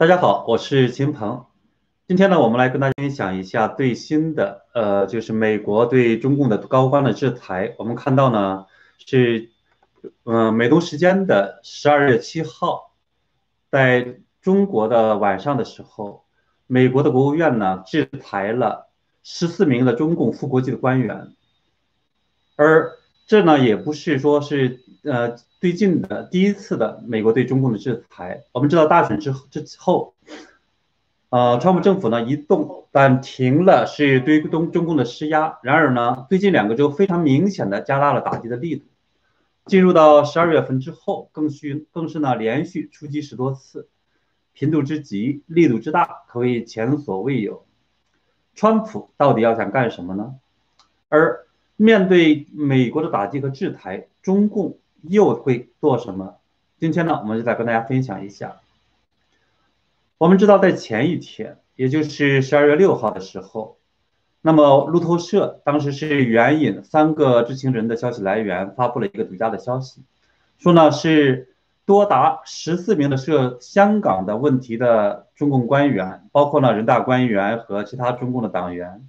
大家好，我是秦鹏。今天呢，我们来跟大家分享一下最新的，呃，就是美国对中共的高官的制裁。我们看到呢，是，嗯，美东时间的十二月七号，在中国的晚上的时候，美国的国务院呢制裁了十四名的中共副国级的官员，而这呢也不是说是。呃，最近的第一次的美国对中共的制裁，我们知道大选之之后，呃，川普政府呢一动暂停了是对东中共的施压，然而呢，最近两个州非常明显的加大了打击的力度，进入到十二月份之后，更需更是呢连续出击十多次，频度之急，力度之大，可谓前所未有。川普到底要想干什么呢？而面对美国的打击和制裁，中共。又会做什么？今天呢，我们就再跟大家分享一下。我们知道，在前一天，也就是十二月六号的时候，那么路透社当时是援引三个知情人的消息来源，发布了一个独家的消息，说呢是多达十四名的涉香港的问题的中共官员，包括呢人大官员和其他中共的党员，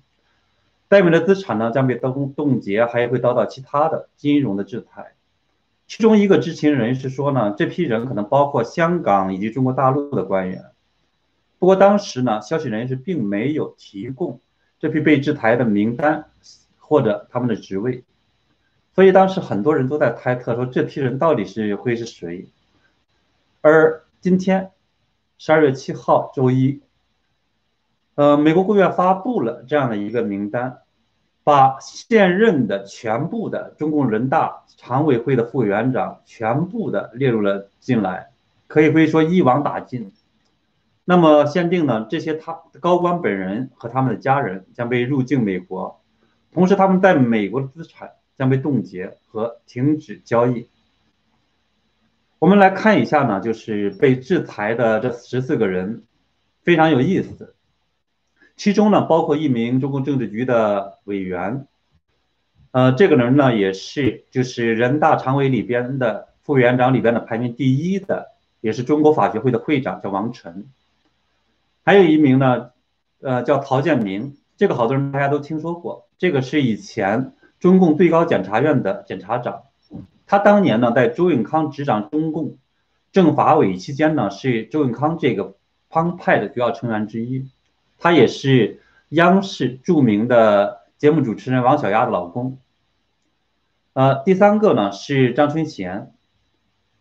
在美的资产呢将被冻冻结，还会遭到其他的金融的制裁。其中一个知情人士说呢，这批人可能包括香港以及中国大陆的官员。不过当时呢，消息人士并没有提供这批被制裁的名单或者他们的职位，所以当时很多人都在猜测说这批人到底是会是谁。而今天，十二月七号周一，呃，美国国务院发布了这样的一个名单。把现任的全部的中共人大常委会的副委员长全部的列入了进来，可以可以说一网打尽。那么限定呢，这些他高官本人和他们的家人将被入境美国，同时他们在美国的资产将被冻结和停止交易。我们来看一下呢，就是被制裁的这十四个人，非常有意思。其中呢，包括一名中共政治局的委员，呃，这个人呢也是就是人大常委里边的副委员长里边的排名第一的，也是中国法学会的会长，叫王晨。还有一名呢，呃，叫陶建明，这个好多人大家都听说过，这个是以前中共最高检察院的检察长，他当年呢在周永康执掌中共政法委期间呢，是周永康这个帮派的主要成员之一。他也是央视著名的节目主持人王小丫的老公。呃，第三个呢是张春贤，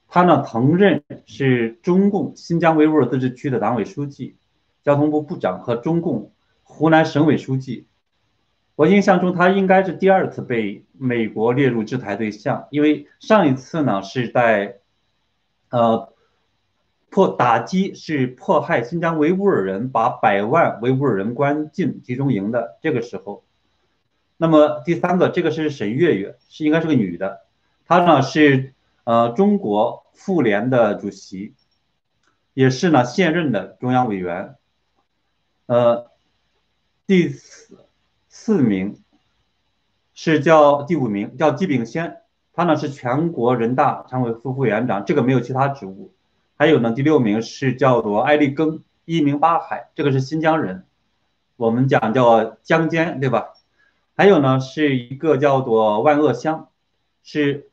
他呢曾任是中共新疆维吾尔自治区的党委书记、交通部部长和中共湖南省委书记。我印象中他应该是第二次被美国列入制裁对象，因为上一次呢是在，呃。迫打击是迫害新疆维吾尔人，把百万维吾尔人关进集中营的这个时候。那么第三个，这个是沈月月，是应该是个女的，她呢是呃中国妇联的主席，也是呢现任的中央委员。呃，第四四名是叫第五名叫季炳先，他呢是全国人大常委副副委员长，这个没有其他职务。还有呢，第六名是叫做艾利庚，一名八海，这个是新疆人，我们讲叫江坚，对吧？还有呢，是一个叫做万恶湘，是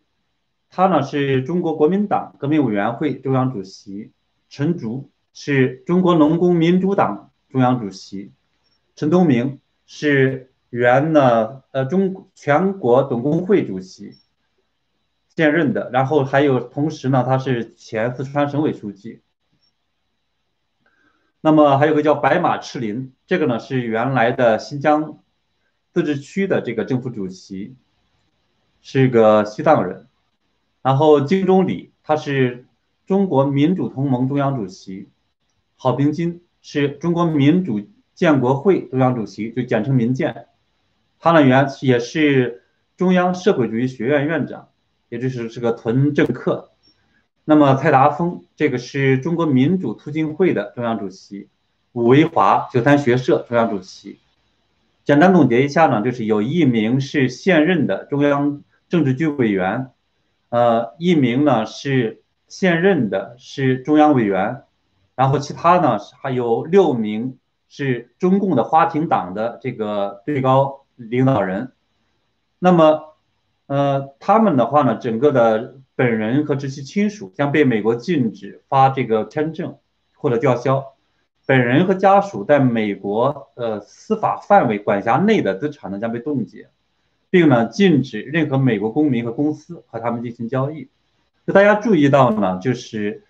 他呢是中国国民党革命委员会中央主席，陈竺是中国农工民主党中央主席，陈东明是原呢呃中全国总工会主席。现任的，然后还有同时呢，他是前四川省委书记。那么还有个叫白马赤林，这个呢是原来的新疆自治区的这个政府主席，是个西藏人。然后金钟礼，他是中国民主同盟中央主席。郝平金是中国民主建国会中央主席，就简称民建。他呢原也是中央社会主义学院院长。也就是是个屯政客，那么蔡达峰这个是中国民主促进会的中央主席，武维华九三学社中央主席。简单总结一下呢，就是有一名是现任的中央政治局委员，呃，一名呢是现任的是中央委员，然后其他呢还有六名是中共的花瓶党的这个最高领导人。那么，呃，他们的话呢，整个的本人和直系亲属将被美国禁止发这个签证或者吊销。本人和家属在美国呃司法范围管辖内的资产呢将被冻结，并呢禁止任何美国公民和公司和他们进行交易。就大家注意到呢，就是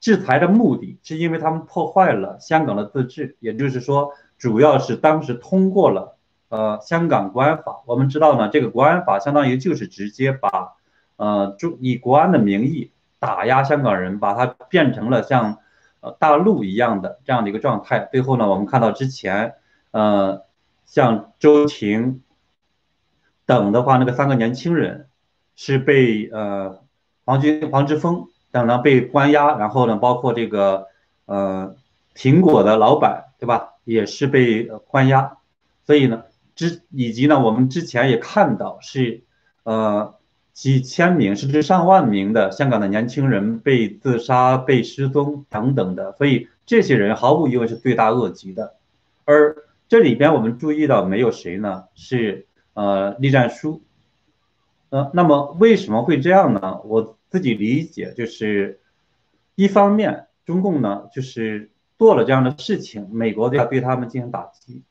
制裁的目的是因为他们破坏了香港的自治，也就是说，主要是当时通过了呃香港国安法。我们知道呢，这个国安法相当于就是直接把呃中以国安的名义打压香港人，把它变成了像。呃，大陆一样的这样的一个状态，最后呢，我们看到之前，呃，像周婷等的话，那个三个年轻人是被呃黄军、黄之锋等呢被关押，然后呢，包括这个呃苹果的老板对吧，也是被关押，所以呢，之以及呢，我们之前也看到是呃。几千名甚至上万名的香港的年轻人被自杀、被失踪等等的，所以这些人毫无疑问是罪大恶极的。而这里边我们注意到没有谁呢？是呃栗战书。呃，那么为什么会这样呢？我自己理解就是，一方面中共呢就是做了这样的事情，美国就要对他们进行打击；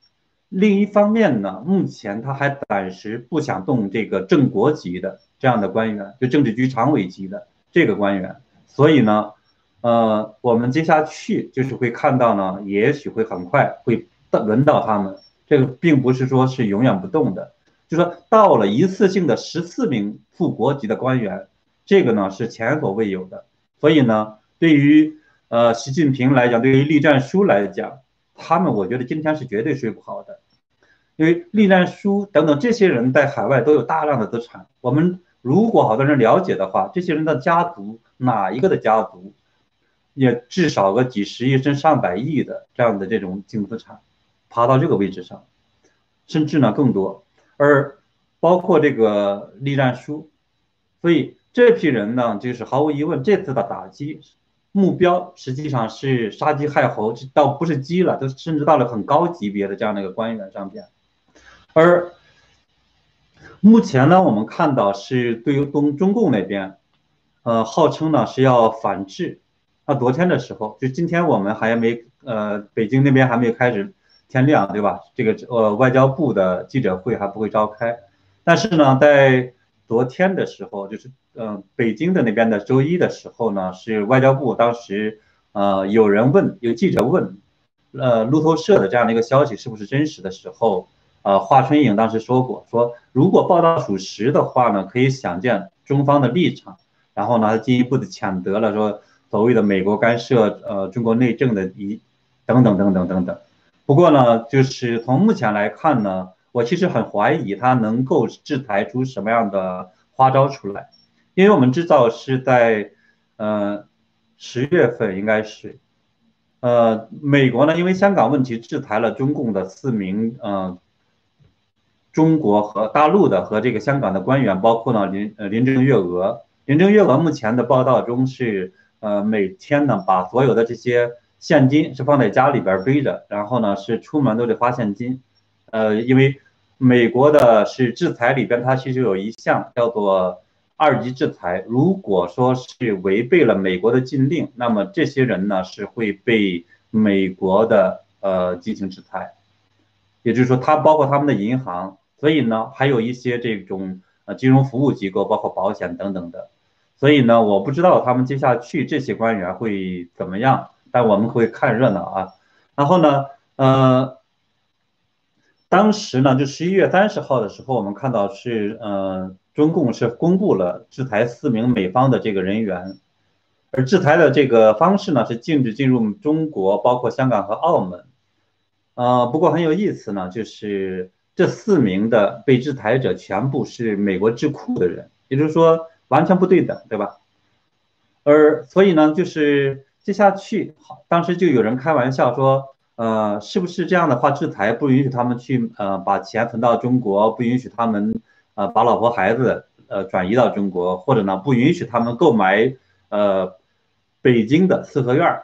另一方面呢，目前他还暂时不想动这个正国级的。这样的官员，就政治局常委级的这个官员，所以呢，呃，我们接下去就是会看到呢，也许会很快会到轮到他们。这个并不是说是永远不动的，就说到了一次性的十四名副国级的官员，这个呢是前所未有的。所以呢，对于呃习近平来讲，对于栗战书来讲，他们我觉得今天是绝对睡不好的，因为栗战书等等这些人在海外都有大量的资产，我们。如果好多人了解的话，这些人的家族哪一个的家族，也至少个几十亿甚至上百亿的这样的这种净资产，爬到这个位置上，甚至呢更多。而包括这个栗战书，所以这批人呢，就是毫无疑问，这次的打击目标实际上是杀鸡害猴，倒不是鸡了，都甚至到了很高级别的这样的一个官员上边，而。目前呢，我们看到是对于东中共那边，呃，号称呢是要反制。那昨天的时候，就今天我们还没，呃，北京那边还没有开始天亮，对吧？这个呃，外交部的记者会还不会召开。但是呢，在昨天的时候，就是嗯，北京的那边的周一的时候呢，是外交部当时，呃，有人问，有记者问，呃，路透社的这样的一个消息是不是真实的时候。呃，华春莹当时说过，说如果报道属实的话呢，可以想见中方的立场，然后呢，进一步的谴责了说所谓的美国干涉呃中国内政的一等等等等等等。不过呢，就是从目前来看呢，我其实很怀疑他能够制裁出什么样的花招出来，因为我们知道是在呃十月份应该是，呃美国呢因为香港问题制裁了中共的四名呃。中国和大陆的和这个香港的官员，包括呢林呃林郑月娥，林郑月娥目前的报道中是呃每天呢把所有的这些现金是放在家里边背着，然后呢是出门都得花现金，呃因为美国的是制裁里边它其实有一项叫做二级制裁，如果说是违背了美国的禁令，那么这些人呢是会被美国的呃进行制裁，也就是说它包括他们的银行。所以呢，还有一些这种呃金融服务机构，包括保险等等的。所以呢，我不知道他们接下去这些官员会怎么样，但我们会看热闹啊。然后呢，呃，当时呢，就十一月三十号的时候，我们看到是呃中共是公布了制裁四名美方的这个人员，而制裁的这个方式呢是禁止进入中国，包括香港和澳门。呃，不过很有意思呢，就是。这四名的被制裁者全部是美国智库的人，也就是说完全不对等，对吧？而所以呢，就是接下去，好，当时就有人开玩笑说，呃，是不是这样的话，制裁不允许他们去，呃，把钱存到中国，不允许他们，呃，把老婆孩子，呃，转移到中国，或者呢，不允许他们购买，呃，北京的四合院儿。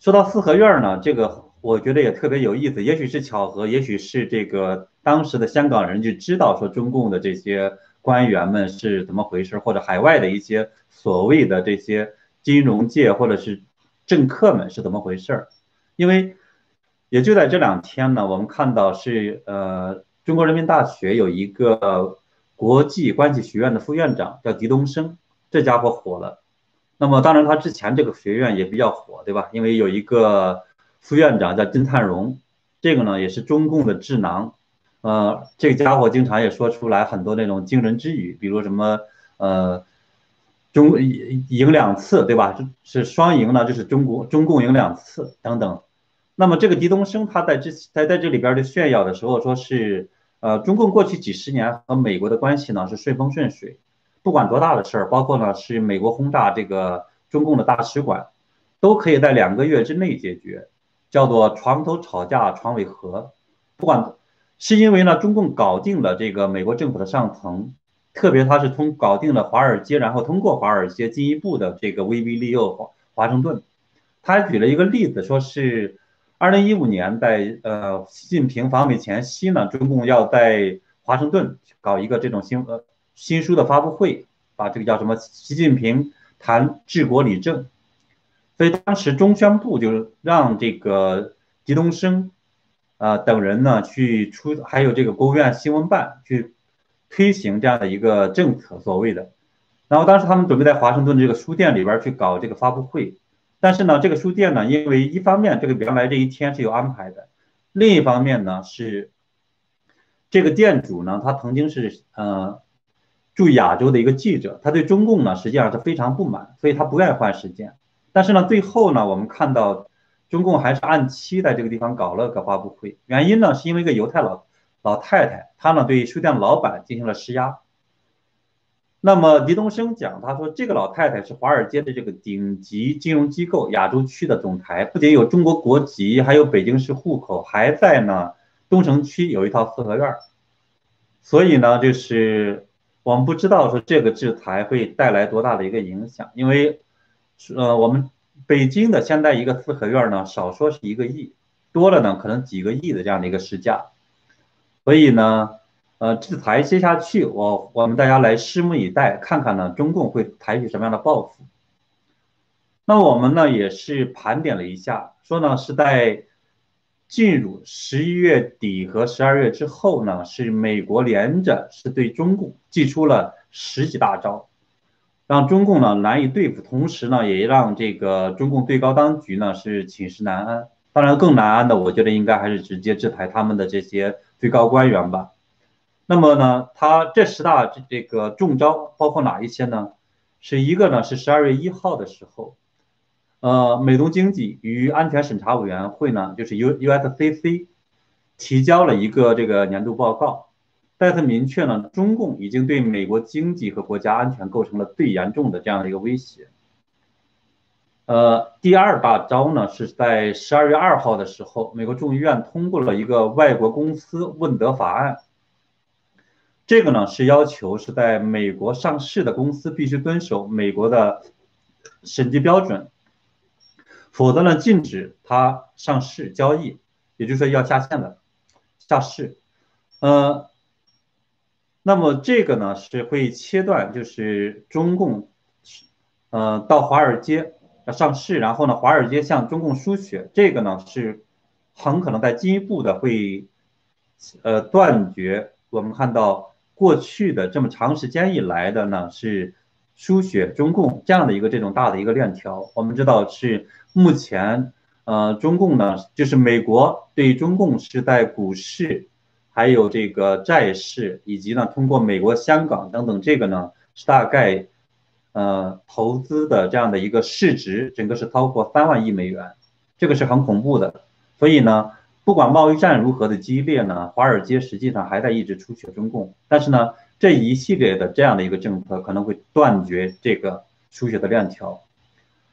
说到四合院呢，这个我觉得也特别有意思，也许是巧合，也许是这个当时的香港人就知道说中共的这些官员们是怎么回事，或者海外的一些所谓的这些金融界或者是政客们是怎么回事儿，因为也就在这两天呢，我们看到是呃中国人民大学有一个国际关系学院的副院长叫狄东升，这家伙火了。那么当然，他之前这个学院也比较火，对吧？因为有一个副院长叫金灿荣，这个呢也是中共的智囊，呃，这个家伙经常也说出来很多那种惊人之语，比如什么呃，中赢两次，对吧？是双赢呢，就是中国中共赢两次等等。那么这个狄东升他在这在在这里边的炫耀的时候，说是呃，中共过去几十年和美国的关系呢是顺风顺水。不管多大的事儿，包括呢是美国轰炸这个中共的大使馆，都可以在两个月之内解决，叫做床头吵架床尾和。不管是因为呢中共搞定了这个美国政府的上层，特别他是通搞定了华尔街，然后通过华尔街进一步的这个威逼利诱华华盛顿。他还举了一个例子，说是二零一五年在呃习近平访美前夕呢，中共要在华盛顿搞一个这种新呃。新书的发布会，把这个叫什么？习近平谈治国理政，所以当时中宣部就让这个狄东升啊等人呢去出，还有这个国务院新闻办去推行这样的一个政策，所谓的。然后当时他们准备在华盛顿这个书店里边去搞这个发布会，但是呢，这个书店呢，因为一方面这个原来这一天是有安排的，另一方面呢是这个店主呢，他曾经是呃。驻亚洲的一个记者，他对中共呢实际上是非常不满，所以他不愿意换时间。但是呢，最后呢，我们看到中共还是按期在这个地方搞了个发布会。原因呢，是因为一个犹太老老太太，她呢对书店老板进行了施压。那么狄东升讲，他说这个老太太是华尔街的这个顶级金融机构亚洲区的总裁，不仅有中国国籍，还有北京市户口，还在呢东城区有一套四合院。所以呢，就是。我们不知道说这个制裁会带来多大的一个影响，因为，呃，我们北京的现在一个四合院呢，少说是一个亿，多了呢可能几个亿的这样的一个市价，所以呢，呃，制裁接下去，我我们大家来拭目以待，看看呢中共会采取什么样的报复。那我们呢也是盘点了一下，说呢是在。进入十一月底和十二月之后呢，是美国连着是对中共祭出了十几大招，让中共呢难以对付，同时呢也让这个中共最高当局呢是寝食难安。当然更难安的，我觉得应该还是直接制裁他们的这些最高官员吧。那么呢，他这十大这个中招包括哪一些呢？是一个呢是十二月一号的时候。呃，美东经济与安全审查委员会呢，就是 U USCC，提交了一个这个年度报告，再次明确呢，中共已经对美国经济和国家安全构成了最严重的这样的一个威胁。呃，第二大招呢，是在十二月二号的时候，美国众议院通过了一个外国公司问责法案，这个呢是要求是在美国上市的公司必须遵守美国的审计标准。否则呢，禁止它上市交易，也就是说要下线的下市。呃，那么这个呢是会切断，就是中共，呃，到华尔街要上市，然后呢，华尔街向中共输血，这个呢是很可能在进一步的会，呃，断绝我们看到过去的这么长时间以来的呢是。输血中共这样的一个这种大的一个链条，我们知道是目前，呃，中共呢，就是美国对中共是在股市，还有这个债市，以及呢通过美国、香港等等，这个呢是大概，呃，投资的这样的一个市值，整个是超过三万亿美元，这个是很恐怖的。所以呢，不管贸易战如何的激烈呢，华尔街实际上还在一直出血中共，但是呢。这一系列的这样的一个政策可能会断绝这个输血的链条。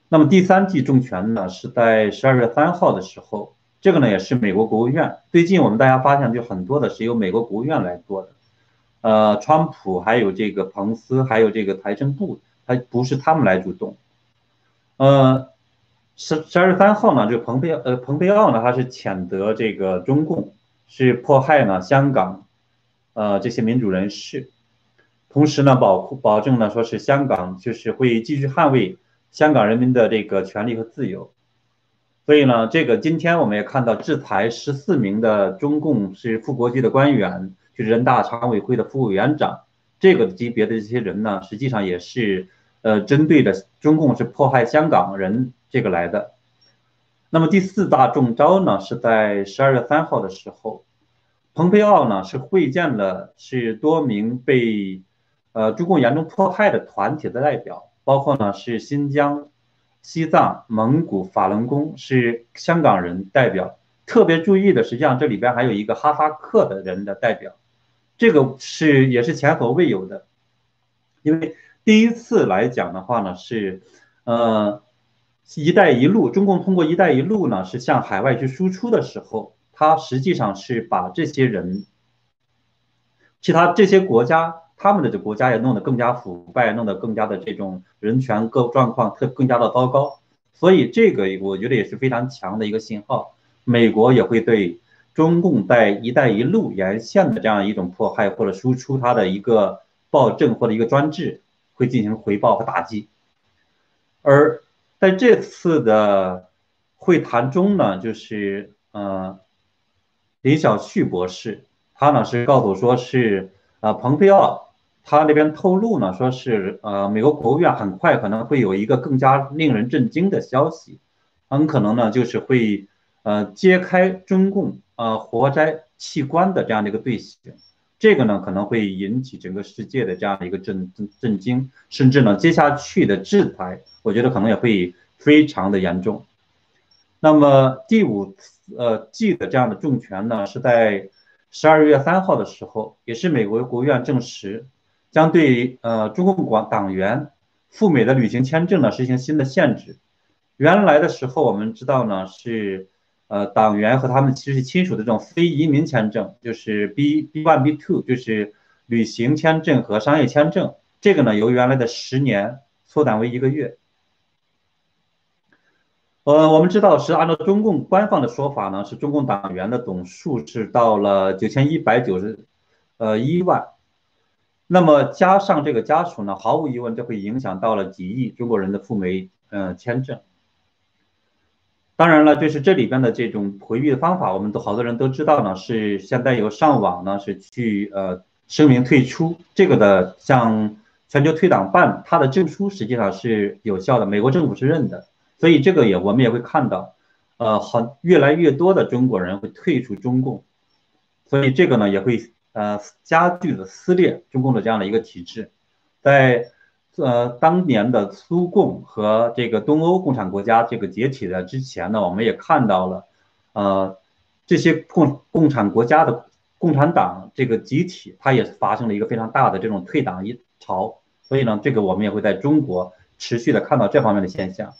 那么第三季重拳呢，是在十二月三号的时候，这个呢也是美国国务院。最近我们大家发现，就很多的是由美国国务院来做的。呃，川普还有这个彭斯，还有这个财政部，他不是他们来主动。呃，十十二月三号呢，这个蓬佩呃蓬佩奥呢，他是谴责这个中共是迫害呢香港，呃这些民主人士，同时呢保保证呢说是香港就是会继续捍卫香港人民的这个权利和自由。所以呢，这个今天我们也看到制裁十四名的中共是副国级的官员，就是人大常委会的副委员长，这个级别的这些人呢，实际上也是呃针对的中共是迫害香港人这个来的。那么第四大中招呢，是在十二月三号的时候，蓬佩奥呢是会见了是多名被呃中共严重迫害的团体的代表，包括呢是新疆。西藏、蒙古、法轮功是香港人代表，特别注意的，实际上这里边还有一个哈萨克的人的代表，这个是也是前所未有的，因为第一次来讲的话呢，是呃“一带一路”，中共通过“一带一路”呢是向海外去输出的时候，它实际上是把这些人，其他这些国家。他们的这国家也弄得更加腐败，弄得更加的这种人权各状况特更加的糟糕，所以这个我觉得也是非常强的一个信号。美国也会对中共在“一带一路”沿线的这样一种迫害或者输出它的一个暴政或者一个专制，会进行回报和打击。而在这次的会谈中呢，就是呃，李小旭博士，他呢是告诉说是呃，蓬佩奥。他那边透露呢，说是呃，美国国务院很快可能会有一个更加令人震惊的消息，很可能呢就是会呃揭开中共呃活摘器官的这样的一个罪行，这个呢可能会引起整个世界的这样的一个震震震惊，甚至呢接下去的制裁，我觉得可能也会非常的严重。那么第五呃季的这样的重拳呢，是在十二月三号的时候，也是美国国务院证实。将对呃中共广党员赴美的旅行签证呢实行新的限制。原来的时候我们知道呢是呃党员和他们其实亲属的这种非移民签证，就是 B B one B two，就是旅行签证和商业签证。这个呢由原来的十年缩短为一个月。呃，我们知道是按照中共官方的说法呢，是中共党员的总数是到了九千一百九十呃一万。那么加上这个家属呢，毫无疑问，这会影响到了几亿中国人的赴美嗯签证。当然了，就是这里边的这种回避的方法，我们都好多人都知道呢，是现在有上网呢，是去呃声明退出这个的，像全球退党办，它的证书实际上是有效的，美国政府是认的，所以这个也我们也会看到，呃，好越来越多的中国人会退出中共，所以这个呢也会。呃，加剧的撕裂中共的这样的一个体制，在呃当年的苏共和这个东欧共产国家这个解体的之前呢，我们也看到了，呃，这些共共产国家的共产党这个集体，它也发生了一个非常大的这种退党一潮，所以呢，这个我们也会在中国持续的看到这方面的现象。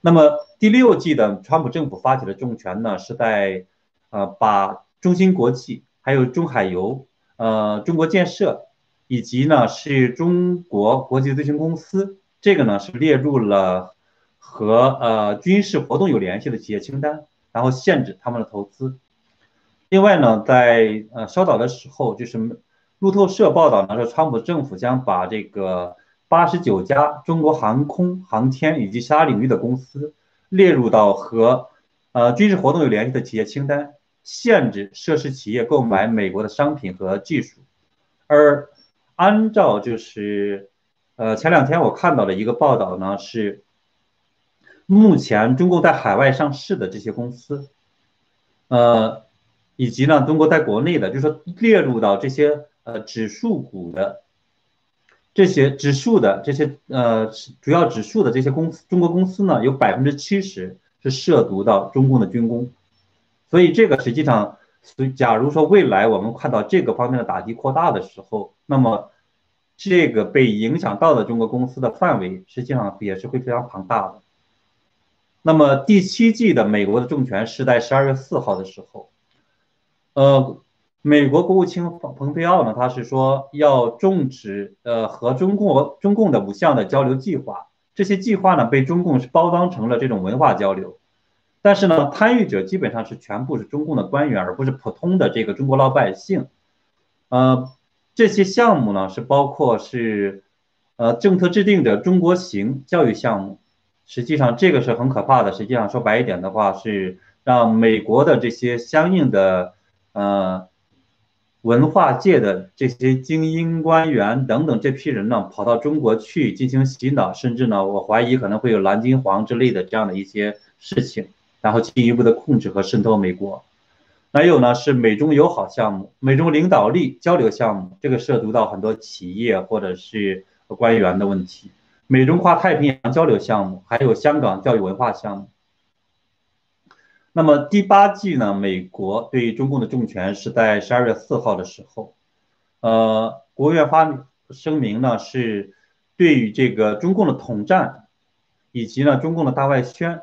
那么第六季的川普政府发起的重拳呢，是在呃把中芯国际。还有中海油，呃，中国建设，以及呢是中国国际咨询公司，这个呢是列入了和呃军事活动有联系的企业清单，然后限制他们的投资。另外呢，在呃稍早的时候，就是路透社报道呢说，川普政府将把这个八十九家中国航空航天以及其他领域的公司列入到和呃军事活动有联系的企业清单。限制涉事企业购买美国的商品和技术，而按照就是，呃，前两天我看到的一个报道呢，是目前中共在海外上市的这些公司，呃，以及呢中国在国内的，就是说列入到这些呃指数股的这些指数的这些呃主要指数的这些公司，中国公司呢有百分之七十是涉足到中共的军工。所以这个实际上，所以假如说未来我们看到这个方面的打击扩大的时候，那么这个被影响到的中国公司的范围实际上也是会非常庞大的。那么第七季的美国的重拳是在十二月四号的时候，呃，美国国务卿蓬佩奥呢，他是说要终止呃和中共中共的五项的交流计划，这些计划呢被中共是包装成了这种文化交流，但是呢，参与者基本上是全部是中共的官员，而不是普通的这个中国老百姓。呃，这些项目呢是包括是，呃，政策制定者中国行教育项目，实际上这个是很可怕的。实际上说白一点的话，是让美国的这些相应的呃。文化界的这些精英官员等等这批人呢，跑到中国去进行洗脑，甚至呢，我怀疑可能会有蓝金黄之类的这样的一些事情，然后进一步的控制和渗透美国。还有呢，是美中友好项目、美中领导力交流项目，这个涉足到很多企业或者是官员的问题。美中跨太平洋交流项目，还有香港教育文化项目。那么第八季呢？美国对中共的重拳是在十二月四号的时候，呃，国务院发声明呢，是对于这个中共的统战，以及呢中共的大外宣，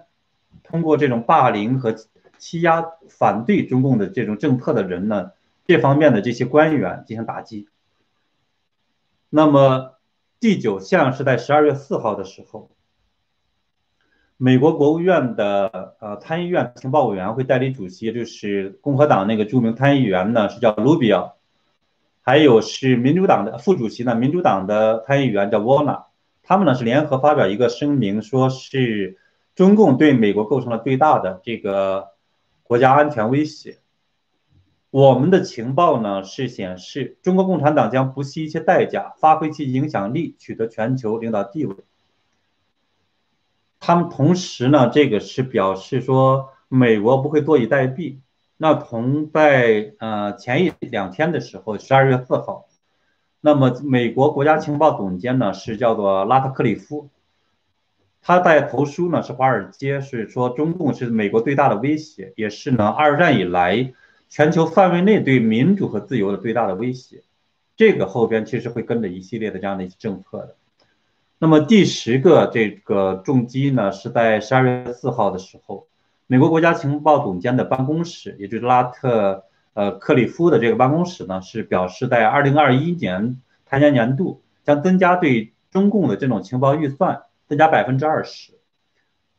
通过这种霸凌和欺压反对中共的这种政策的人呢，这方面的这些官员进行打击。那么第九项是在十二月四号的时候。美国国务院的呃参议院情报委员会代理主席就是共和党那个著名参议员呢，是叫卢比奥，还有是民主党的副主席呢，民主党的参议员叫沃纳，他们呢是联合发表一个声明，说是中共对美国构成了最大的这个国家安全威胁。我们的情报呢是显示，中国共产党将不惜一切代价发挥其影响力，取得全球领导地位。他们同时呢，这个是表示说美国不会坐以待毙。那同在呃前一两天的时候，十二月四号，那么美国国家情报总监呢是叫做拉特克里夫，他在投书呢是华尔街是说中共是美国最大的威胁，也是呢二战以来全球范围内对民主和自由的最大的威胁。这个后边其实会跟着一系列的这样的一些政策的。那么第十个这个重击呢，是在十二月四号的时候，美国国家情报总监的办公室，也就是拉特呃克里夫的这个办公室呢，是表示在二零二一年财年年度将增加对中共的这种情报预算，增加百分之二十，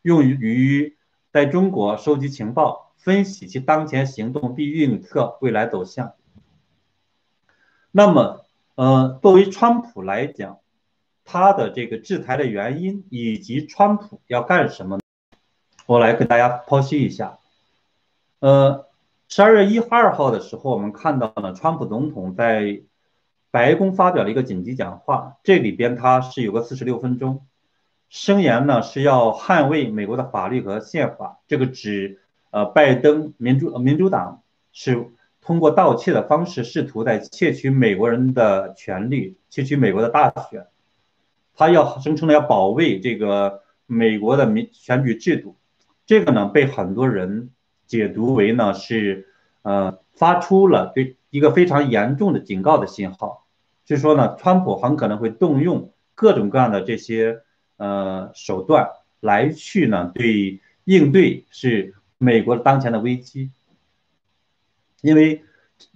用于在中国收集情报，分析其当前行动并预测未来走向。那么，呃，作为川普来讲，他的这个制裁的原因以及川普要干什么，我来跟大家剖析一下。呃，十二月一号、二号的时候，我们看到了川普总统在白宫发表了一个紧急讲话，这里边他是有个四十六分钟，声言呢是要捍卫美国的法律和宪法。这个指呃拜登民主民主党是通过盗窃的方式试图在窃取美国人的权利，窃取美国的大选。他要声称呢，要保卫这个美国的民选举制度，这个呢被很多人解读为呢是呃发出了对一个非常严重的警告的信号，就是说呢，川普很可能会动用各种各样的这些呃手段来去呢对应对是美国当前的危机，因为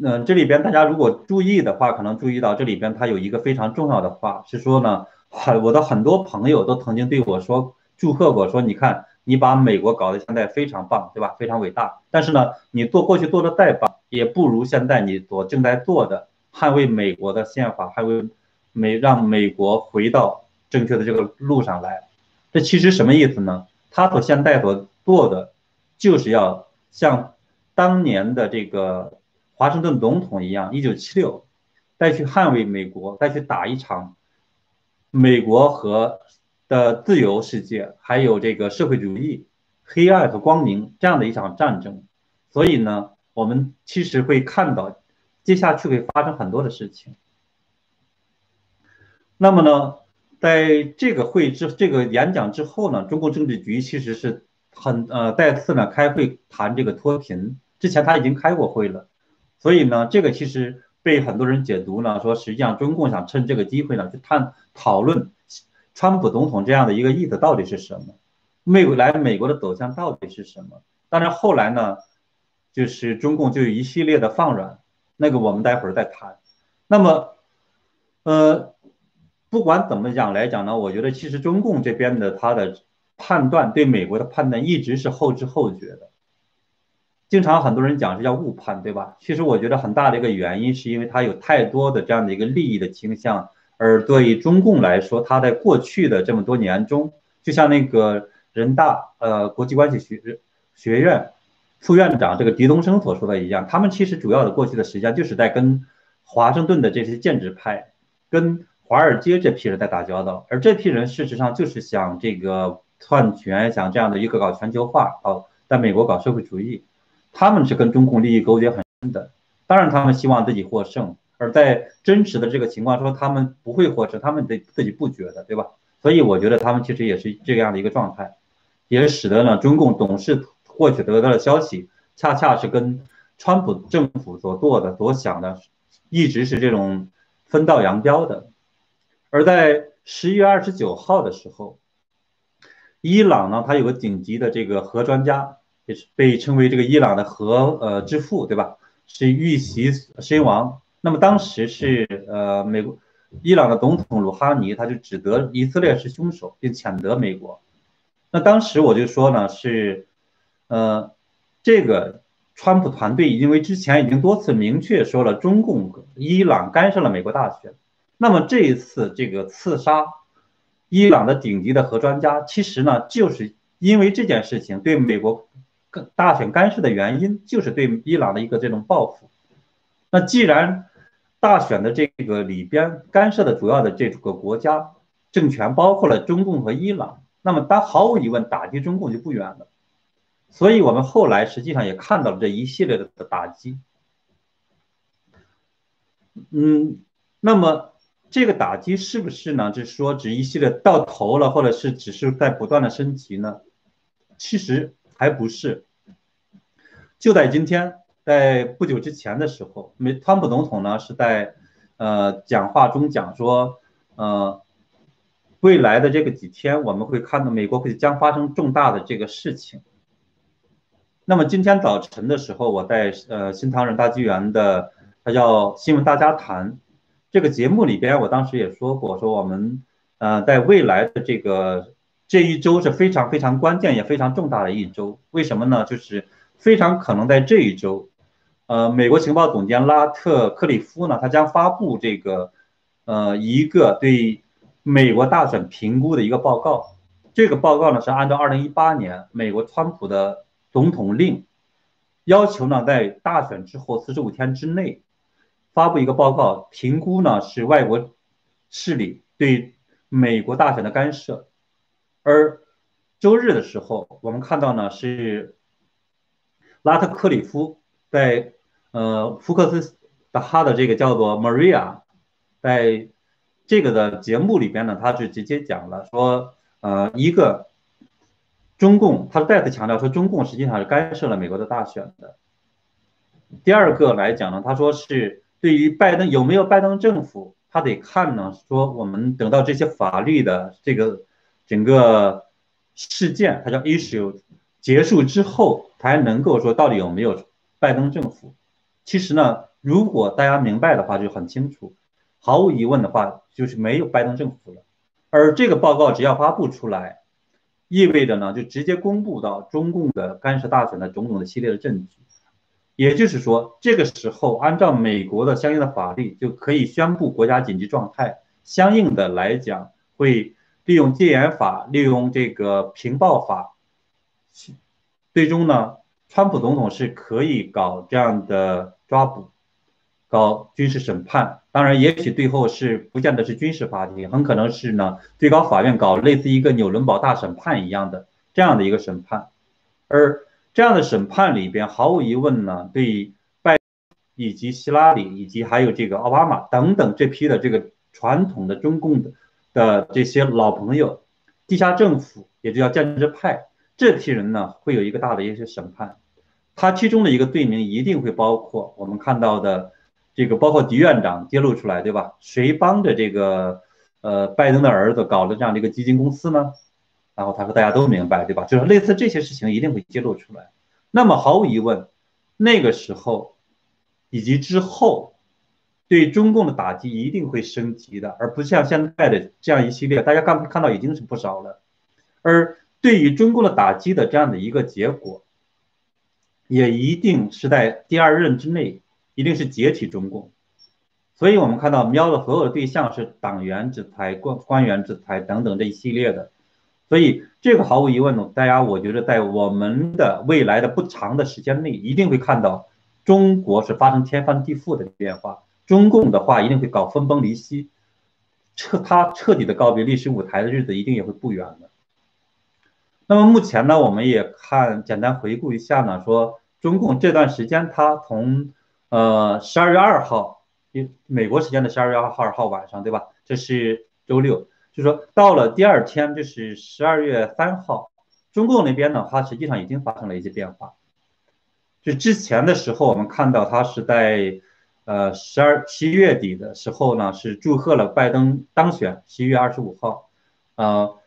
嗯这里边大家如果注意的话，可能注意到这里边它有一个非常重要的话是说呢。很，我的很多朋友都曾经对我说祝贺过，说你看你把美国搞得现在非常棒，对吧？非常伟大。但是呢，你做过去做的再棒，也不如现在你所正在做的捍卫美国的宪法，捍卫美让美国回到正确的这个路上来。这其实什么意思呢？他所现在所做的，就是要像当年的这个华盛顿总统一样，一九七六再去捍卫美国，再去打一场。美国和的自由世界，还有这个社会主义，黑暗和光明这样的一场战争，所以呢，我们其实会看到，接下去会发生很多的事情。那么呢，在这个会之这个演讲之后呢，中共政治局其实是很呃再次呢开会谈这个脱贫，之前他已经开过会了，所以呢，这个其实。被很多人解读呢，说实际上中共想趁这个机会呢去探讨论川普总统这样的一个意思到底是什么，未来美国的走向到底是什么？当然后来呢，就是中共就有一系列的放软，那个我们待会儿再谈。那么，呃，不管怎么讲来讲呢，我觉得其实中共这边的他的判断对美国的判断一直是后知后觉的。经常很多人讲是叫误判，对吧？其实我觉得很大的一个原因是因为他有太多的这样的一个利益的倾向，而对于中共来说，他在过去的这么多年中，就像那个人大呃国际关系学学院副院长这个狄东升所说的一样，他们其实主要的过去的时间就是在跟华盛顿的这些建制派、跟华尔街这批人在打交道，而这批人事实上就是想这个篡权，想这样的一个搞全球化，哦，在美国搞社会主义。他们是跟中共利益勾结很深的，当然他们希望自己获胜，而在真实的这个情况说他们不会获胜，他们得自己不觉得，对吧？所以我觉得他们其实也是这样的一个状态，也使得呢中共董事获取得到的消息，恰恰是跟川普政府所做的、所想的，一直是这种分道扬镳的。而在十一月二十九号的时候，伊朗呢，它有个顶级的这个核专家。也是被称为这个伊朗的核呃之父，对吧？是遇袭身亡。那么当时是呃美国伊朗的总统鲁哈尼，他就指责以色列是凶手，并谴责美国。那当时我就说呢，是呃这个川普团队因为之前已经多次明确说了，中共伊朗干涉了美国大选。那么这一次这个刺杀伊朗的顶级的核专家，其实呢就是因为这件事情对美国。大选干涉的原因就是对伊朗的一个这种报复。那既然大选的这个里边干涉的主要的这个国家政权包括了中共和伊朗，那么他毫无疑问打击中共就不远了。所以我们后来实际上也看到了这一系列的打击。嗯，那么这个打击是不是呢？就是说只一系列到头了，或者是只是在不断的升级呢？其实。还不是，就在今天，在不久之前的时候，美川普总统呢是在呃讲话中讲说，呃，未来的这个几天我们会看到美国会将发生重大的这个事情。那么今天早晨的时候，我在呃新唐人大纪元的，它叫新闻大家谈这个节目里边，我当时也说过，说我们呃在未来的这个。这一周是非常非常关键也非常重大的一周，为什么呢？就是非常可能在这一周，呃，美国情报总监拉特克里夫呢，他将发布这个，呃，一个对美国大选评估的一个报告。这个报告呢是按照2018年美国川普的总统令，要求呢在大选之后45天之内发布一个报告，评估呢是外国势力对美国大选的干涉。而周日的时候，我们看到呢是拉特克里夫在呃福克斯的哈的这个叫做 Maria，在这个的节目里边呢，他是直接讲了说，呃，一个中共，他再次强调说中共实际上是干涉了美国的大选的。第二个来讲呢，他说是对于拜登有没有拜登政府，他得看呢，说我们等到这些法律的这个。整个事件，它叫 issue 结束之后，才能够说到底有没有拜登政府。其实呢，如果大家明白的话，就很清楚。毫无疑问的话，就是没有拜登政府了。而这个报告只要发布出来，意味着呢，就直接公布到中共的干涉大选的种种的系列的证据。也就是说，这个时候按照美国的相应的法律，就可以宣布国家紧急状态。相应的来讲，会。利用戒严法，利用这个平报法，最终呢，川普总统是可以搞这样的抓捕，搞军事审判。当然，也许最后是不见得是军事法庭，很可能是呢最高法院搞类似一个纽伦堡大审判一样的这样的一个审判。而这样的审判里边，毫无疑问呢，对拜以及希拉里以及还有这个奥巴马等等这批的这个传统的中共的。的这些老朋友，地下政府，也就叫建制派，这批人呢，会有一个大的一些审判。他其中的一个罪名一定会包括我们看到的这个，包括狄院长揭露出来，对吧？谁帮着这个呃拜登的儿子搞了这样的一个基金公司呢？然后他说大家都明白，对吧？就是类似这些事情一定会揭露出来。那么毫无疑问，那个时候以及之后。对中共的打击一定会升级的，而不像现在的这样一系列，大家刚看到已经是不少了。而对于中共的打击的这样的一个结果，也一定是在第二任之内，一定是解体中共。所以我们看到瞄的所有的对象是党员制裁、官官员制裁等等这一系列的。所以这个毫无疑问呢，大家我觉得在我们的未来的不长的时间内，一定会看到中国是发生天翻地覆的变化。中共的话一定会搞分崩离析，彻他彻底的告别历史舞台的日子一定也会不远的。那么目前呢，我们也看简单回顾一下呢，说中共这段时间，他从呃十二月二号，美国时间的十二月二号二号晚上，对吧？这是周六，就说到了第二天，就是十二月三号，中共那边的话实际上已经发生了一些变化。就之前的时候，我们看到他是在。呃，十二七月底的时候呢，是祝贺了拜登当选。十一月二十五号，呃，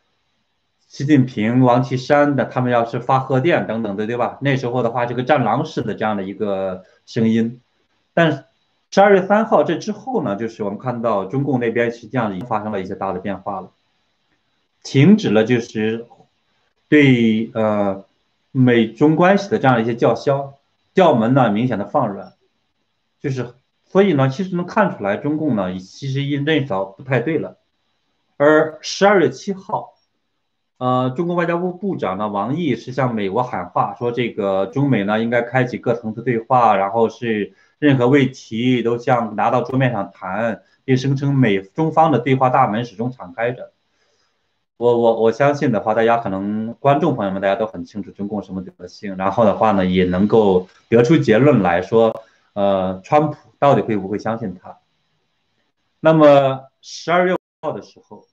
习近平、王岐山的他们要是发贺电等等的，对吧？那时候的话，这个战狼式的这样的一个声音。但十二月三号这之后呢，就是我们看到中共那边实际上已经发生了一些大的变化了，停止了就是对呃美中关系的这样一些叫嚣，调门呢明显的放软，就是。所以呢，其实能看出来，中共呢其实认识到不太对了。而十二月七号，呃，中国外交部部长呢王毅是向美国喊话，说这个中美呢应该开启各层次对话，然后是任何问题都像拿到桌面上谈，并声称美中方的对话大门始终敞开着。我我我相信的话，大家可能观众朋友们大家都很清楚中共什么德性，然后的话呢也能够得出结论来说，呃，川普。到底会不会相信他？那么十二月五号的时候，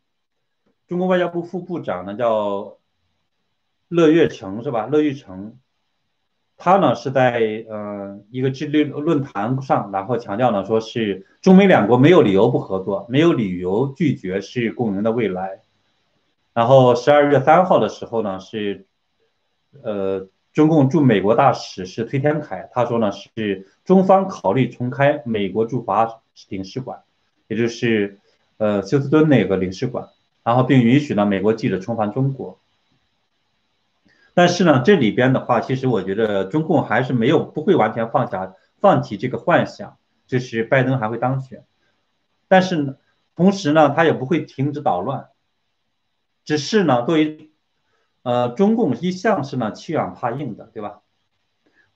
中国外交部副部长呢叫乐月成是吧？乐玉成，他呢是在呃一个智力论坛上，然后强调呢说是中美两国没有理由不合作，没有理由拒绝是共赢的未来。然后十二月三号的时候呢是呃。中共驻美国大使是崔天凯，他说呢是中方考虑重开美国驻华领事馆，也就是呃休斯敦那个领事馆，然后并允许呢美国记者重返中国。但是呢这里边的话，其实我觉得中共还是没有不会完全放下放弃这个幻想，就是拜登还会当选。但是呢同时呢他也不会停止捣乱，只是呢作为。呃，中共一向是呢欺软怕硬的，对吧？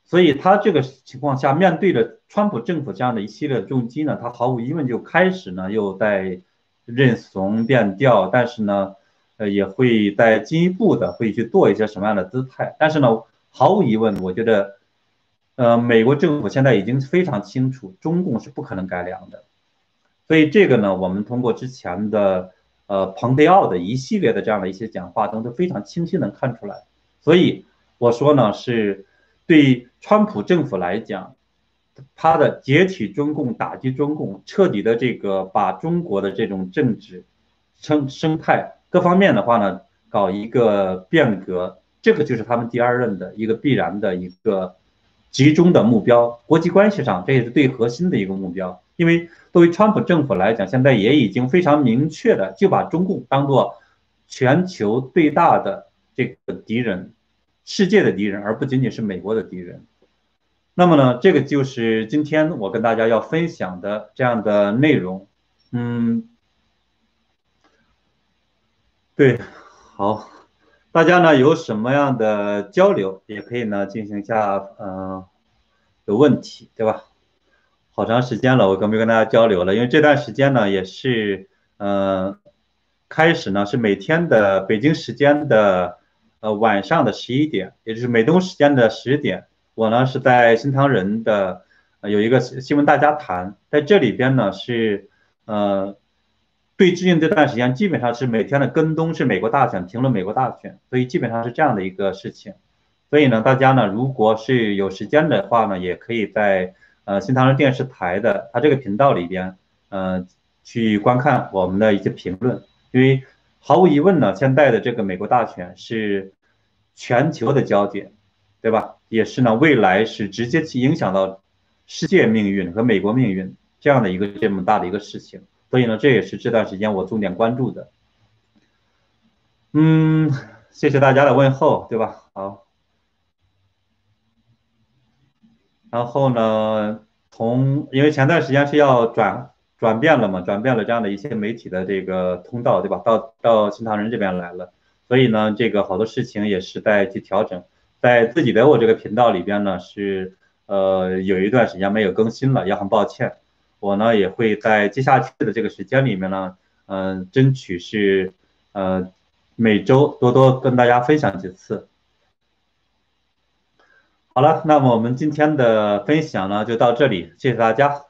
所以他这个情况下，面对着川普政府这样的一系列重击呢，他毫无疑问就开始呢又在认怂变调，但是呢，呃，也会在进一步的会去做一些什么样的姿态。但是呢，毫无疑问，我觉得，呃，美国政府现在已经非常清楚，中共是不可能改良的。所以这个呢，我们通过之前的。呃，蓬佩奥的一系列的这样的一些讲话，都是非常清晰能看出来。所以我说呢，是对川普政府来讲，他的解体中共、打击中共、彻底的这个把中国的这种政治生生态各方面的话呢，搞一个变革，这个就是他们第二任的一个必然的一个集中的目标。国际关系上，这也是最核心的一个目标。因为作为川普政府来讲，现在也已经非常明确的就把中共当做全球最大的这个敌人，世界的敌人，而不仅仅是美国的敌人。那么呢，这个就是今天我跟大家要分享的这样的内容。嗯，对，好，大家呢有什么样的交流，也可以呢进行一下，嗯，有问题，对吧？好长时间了，我都没跟大家交流了，因为这段时间呢，也是，嗯，开始呢是每天的北京时间的，呃晚上的十一点，也就是美东时间的十点，我呢是在新唐人的，有一个新闻大家谈，在这里边呢是，呃，对最近这段时间基本上是每天的跟踪是美国大选，评论美国大选，所以基本上是这样的一个事情，所以呢，大家呢如果是有时间的话呢，也可以在。呃，新唐人电视台的它这个频道里边，呃，去观看我们的一些评论，因为毫无疑问呢，现在的这个美国大选是全球的焦点，对吧？也是呢，未来是直接去影响到世界命运和美国命运。这样的一个这么大的一个事情，所以呢，这也是这段时间我重点关注的。嗯，谢谢大家的问候，对吧？好。然后呢，从因为前段时间是要转转变了嘛，转变了这样的一些媒体的这个通道，对吧？到到新唐人这边来了，所以呢，这个好多事情也是在去调整，在自己的我这个频道里边呢，是呃有一段时间没有更新了，也很抱歉。我呢也会在接下去的这个时间里面呢，嗯，争取是呃每周多多跟大家分享几次。好了，那么我们今天的分享呢就到这里，谢谢大家。